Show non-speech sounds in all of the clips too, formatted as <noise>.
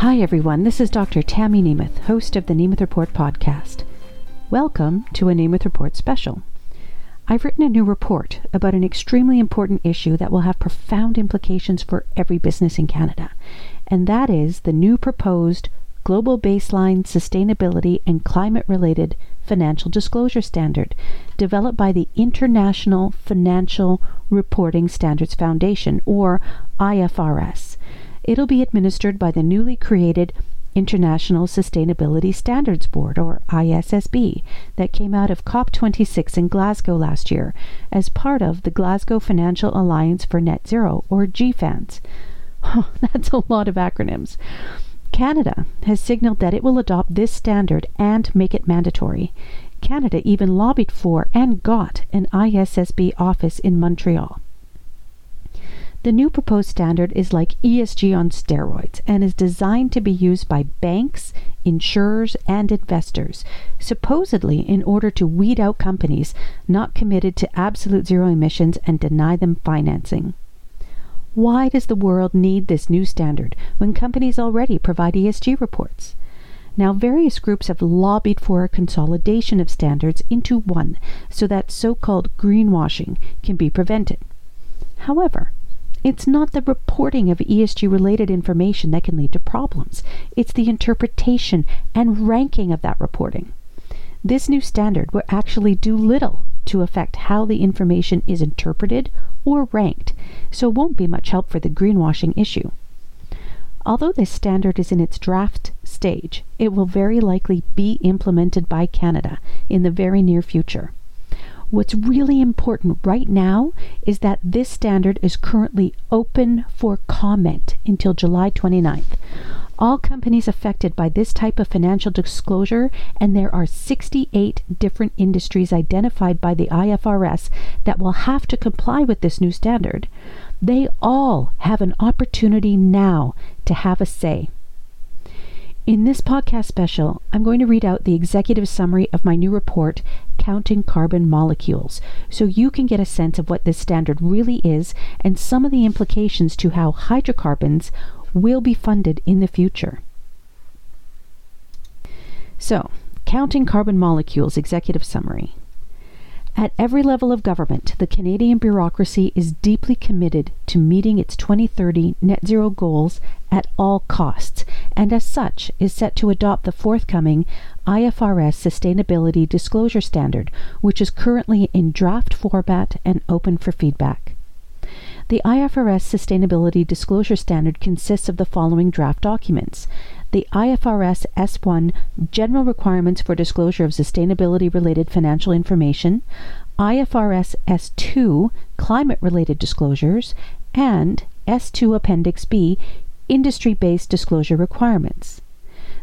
Hi, everyone. This is Dr. Tammy Nemeth, host of the Nemeth Report podcast. Welcome to a Nemeth Report special. I've written a new report about an extremely important issue that will have profound implications for every business in Canada, and that is the new proposed Global Baseline Sustainability and Climate Related Financial Disclosure Standard, developed by the International Financial Reporting Standards Foundation, or IFRS. It'll be administered by the newly created International Sustainability Standards Board, or ISSB, that came out of COP26 in Glasgow last year as part of the Glasgow Financial Alliance for Net Zero, or GFANZ. Oh, <laughs> that's a lot of acronyms. Canada has signaled that it will adopt this standard and make it mandatory. Canada even lobbied for and got an ISSB office in Montreal. The new proposed standard is like ESG on steroids and is designed to be used by banks, insurers, and investors, supposedly in order to weed out companies not committed to absolute zero emissions and deny them financing. Why does the world need this new standard when companies already provide ESG reports? Now, various groups have lobbied for a consolidation of standards into one so that so called greenwashing can be prevented. However, it's not the reporting of ESG related information that can lead to problems, it's the interpretation and ranking of that reporting. This new standard will actually do little to affect how the information is interpreted or ranked, so won't be much help for the greenwashing issue. Although this standard is in its draft stage, it will very likely be implemented by Canada in the very near future. What's really important right now is that this standard is currently open for comment until July 29th all companies affected by this type of financial disclosure, and there are 68 different industries identified by the IFRS that will have to comply with this new standard, they all have an opportunity now to have a say. In this podcast special, I'm going to read out the executive summary of my new report, Counting Carbon Molecules, so you can get a sense of what this standard really is and some of the implications to how hydrocarbons will be funded in the future. So, Counting Carbon Molecules Executive Summary. At every level of government, the Canadian bureaucracy is deeply committed to meeting its 2030 net zero goals at all costs, and as such is set to adopt the forthcoming IFRS Sustainability Disclosure Standard, which is currently in draft format and open for feedback. The IFRS Sustainability Disclosure Standard consists of the following draft documents the IFRS S1 General Requirements for Disclosure of Sustainability Related Financial Information, IFRS S2 Climate Related Disclosures, and S2 Appendix B Industry Based Disclosure Requirements.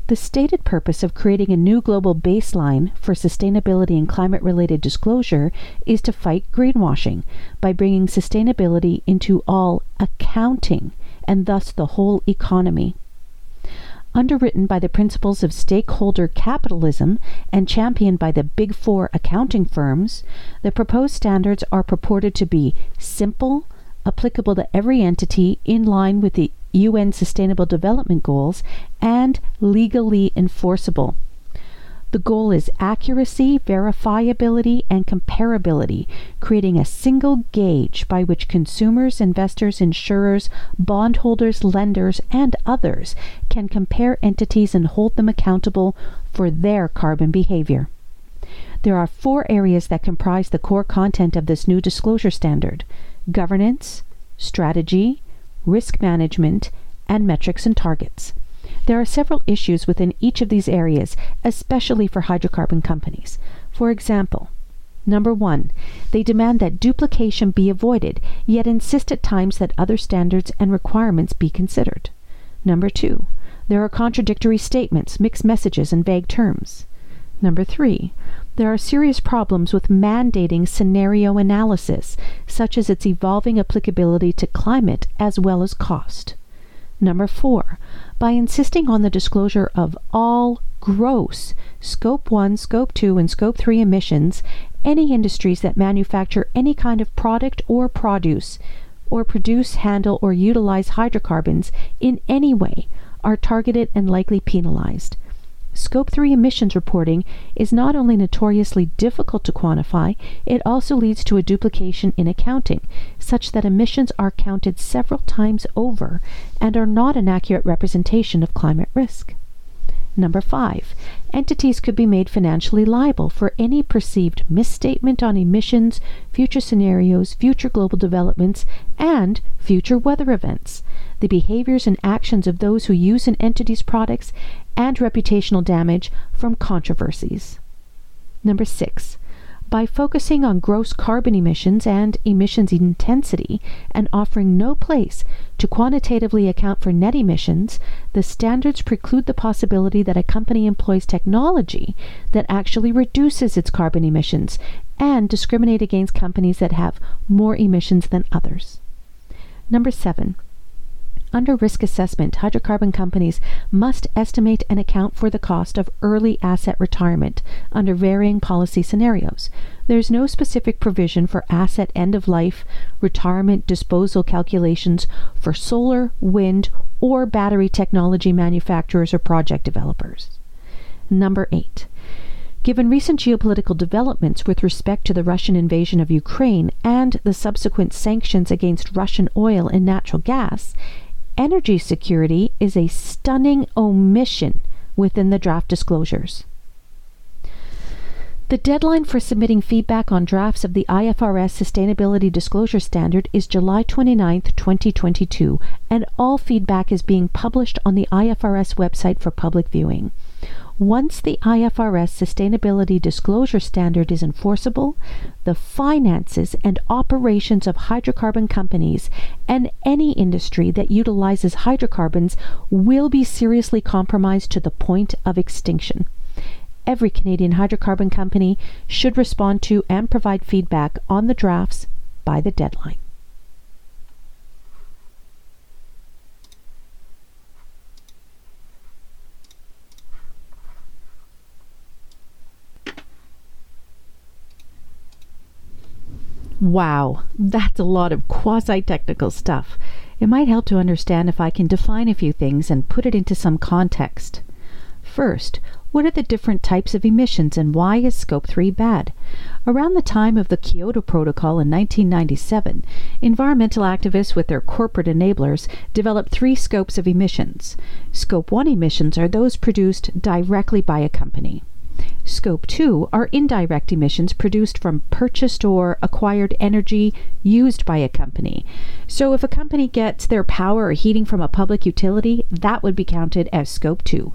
The stated purpose of creating a new global baseline for sustainability and climate related disclosure is to fight greenwashing by bringing sustainability into all accounting and thus the whole economy. Underwritten by the principles of stakeholder capitalism and championed by the Big Four accounting firms, the proposed standards are purported to be simple, applicable to every entity in line with the UN Sustainable Development Goals, and legally enforceable. The goal is accuracy, verifiability, and comparability, creating a single gauge by which consumers, investors, insurers, bondholders, lenders, and others can compare entities and hold them accountable for their carbon behavior. There are four areas that comprise the core content of this new disclosure standard governance, strategy, risk management, and metrics and targets. There are several issues within each of these areas, especially for hydrocarbon companies. For example, Number one, they demand that duplication be avoided, yet insist at times that other standards and requirements be considered. Number two, there are contradictory statements, mixed messages, and vague terms. Number three, there are serious problems with mandating scenario analysis, such as its evolving applicability to climate as well as cost. Number four, by insisting on the disclosure of all gross Scope 1, Scope 2, and Scope 3 emissions, any industries that manufacture any kind of product or produce, or produce, handle, or utilize hydrocarbons in any way are targeted and likely penalized. Scope 3 emissions reporting is not only notoriously difficult to quantify, it also leads to a duplication in accounting, such that emissions are counted several times over and are not an accurate representation of climate risk. Number five, entities could be made financially liable for any perceived misstatement on emissions, future scenarios, future global developments, and future weather events, the behaviors and actions of those who use an entity's products, and reputational damage from controversies. Number six, by focusing on gross carbon emissions and emissions intensity and offering no place to quantitatively account for net emissions, the standards preclude the possibility that a company employs technology that actually reduces its carbon emissions and discriminate against companies that have more emissions than others. Number seven, under risk assessment, hydrocarbon companies must estimate and account for the cost of early asset retirement under varying policy scenarios. There is no specific provision for asset end of life retirement disposal calculations for solar, wind, or battery technology manufacturers or project developers. Number 8. Given recent geopolitical developments with respect to the Russian invasion of Ukraine and the subsequent sanctions against Russian oil and natural gas, energy security is a stunning omission within the draft disclosures. The deadline for submitting feedback on drafts of the IFRS Sustainability Disclosure Standard is July 29, 2022, and all feedback is being published on the IFRS website for public viewing. Once the IFRS Sustainability Disclosure Standard is enforceable, the finances and operations of hydrocarbon companies and any industry that utilizes hydrocarbons will be seriously compromised to the point of extinction. Every Canadian hydrocarbon company should respond to and provide feedback on the drafts by the deadline. Wow, that's a lot of quasi technical stuff. It might help to understand if I can define a few things and put it into some context. First, what are the different types of emissions and why is Scope 3 bad? Around the time of the Kyoto Protocol in 1997, environmental activists with their corporate enablers developed three scopes of emissions. Scope 1 emissions are those produced directly by a company. Scope 2 are indirect emissions produced from purchased or acquired energy used by a company. So if a company gets their power or heating from a public utility, that would be counted as Scope 2.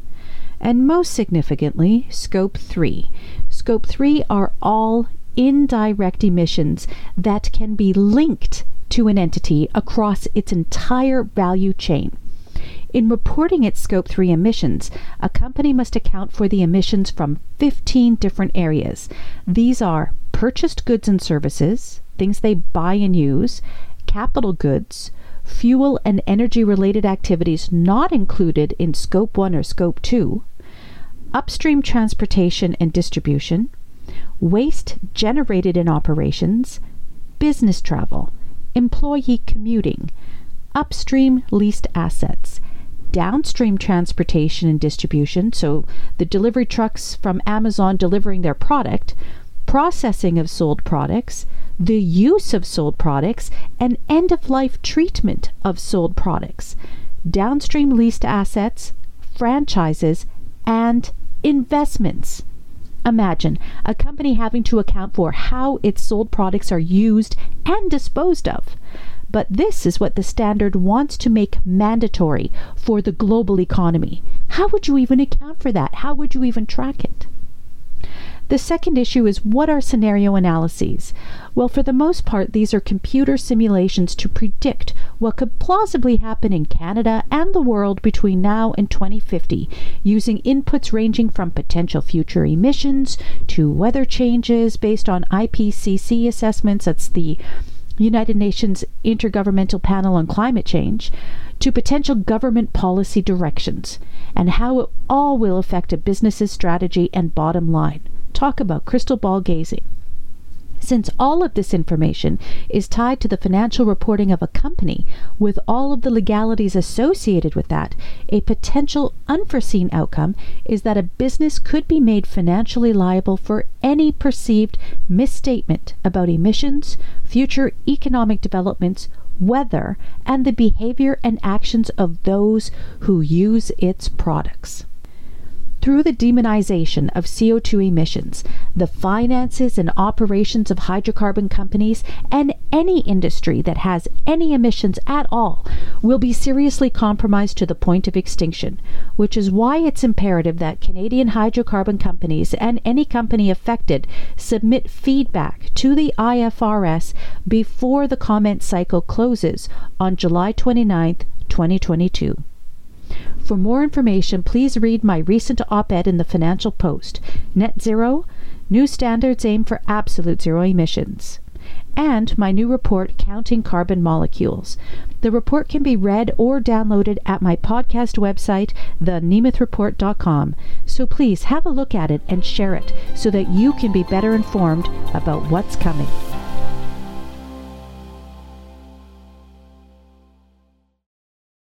And most significantly, Scope 3. Scope 3 are all indirect emissions that can be linked to an entity across its entire value chain. In reporting its Scope 3 emissions, a company must account for the emissions from 15 different areas. These are purchased goods and services, things they buy and use, capital goods, fuel and energy related activities not included in Scope 1 or Scope 2, upstream transportation and distribution, waste generated in operations, business travel, employee commuting, upstream leased assets, downstream transportation and distribution, so the delivery trucks from Amazon delivering their product, processing of sold products, the use of sold products, and end of life treatment of sold products, downstream leased assets, franchises, and investments. Imagine a company having to account for how its sold products are used and disposed of. But this is what the standard wants to make mandatory for the global economy. How would you even account for that? How would you even track it? The second issue is what are scenario analyses? Well, for the most part, these are computer simulations to predict what could plausibly happen in Canada and the world between now and 2050, using inputs ranging from potential future emissions to weather changes based on IPCC assessments. That's the United Nations Intergovernmental Panel on Climate Change, to potential government policy directions and how it all will affect a business's strategy and bottom line. Talk about crystal ball gazing. Since all of this information is tied to the financial reporting of a company with all of the legalities associated with that, a potential unforeseen outcome is that a business could be made financially liable for any perceived misstatement about emissions, future economic developments, weather, and the behavior and actions of those who use its products. Through the demonization of CO2 emissions, the finances and operations of hydrocarbon companies and any industry that has any emissions at all will be seriously compromised to the point of extinction, which is why it's imperative that Canadian hydrocarbon companies and any company affected submit feedback to the IFRS before the comment cycle closes on July 29, 2022. For more information, please read my recent op ed in the Financial Post Net Zero New Standards Aim for Absolute Zero Emissions, and my new report, Counting Carbon Molecules. The report can be read or downloaded at my podcast website, thenemethReport.com. So please have a look at it and share it so that you can be better informed about what's coming.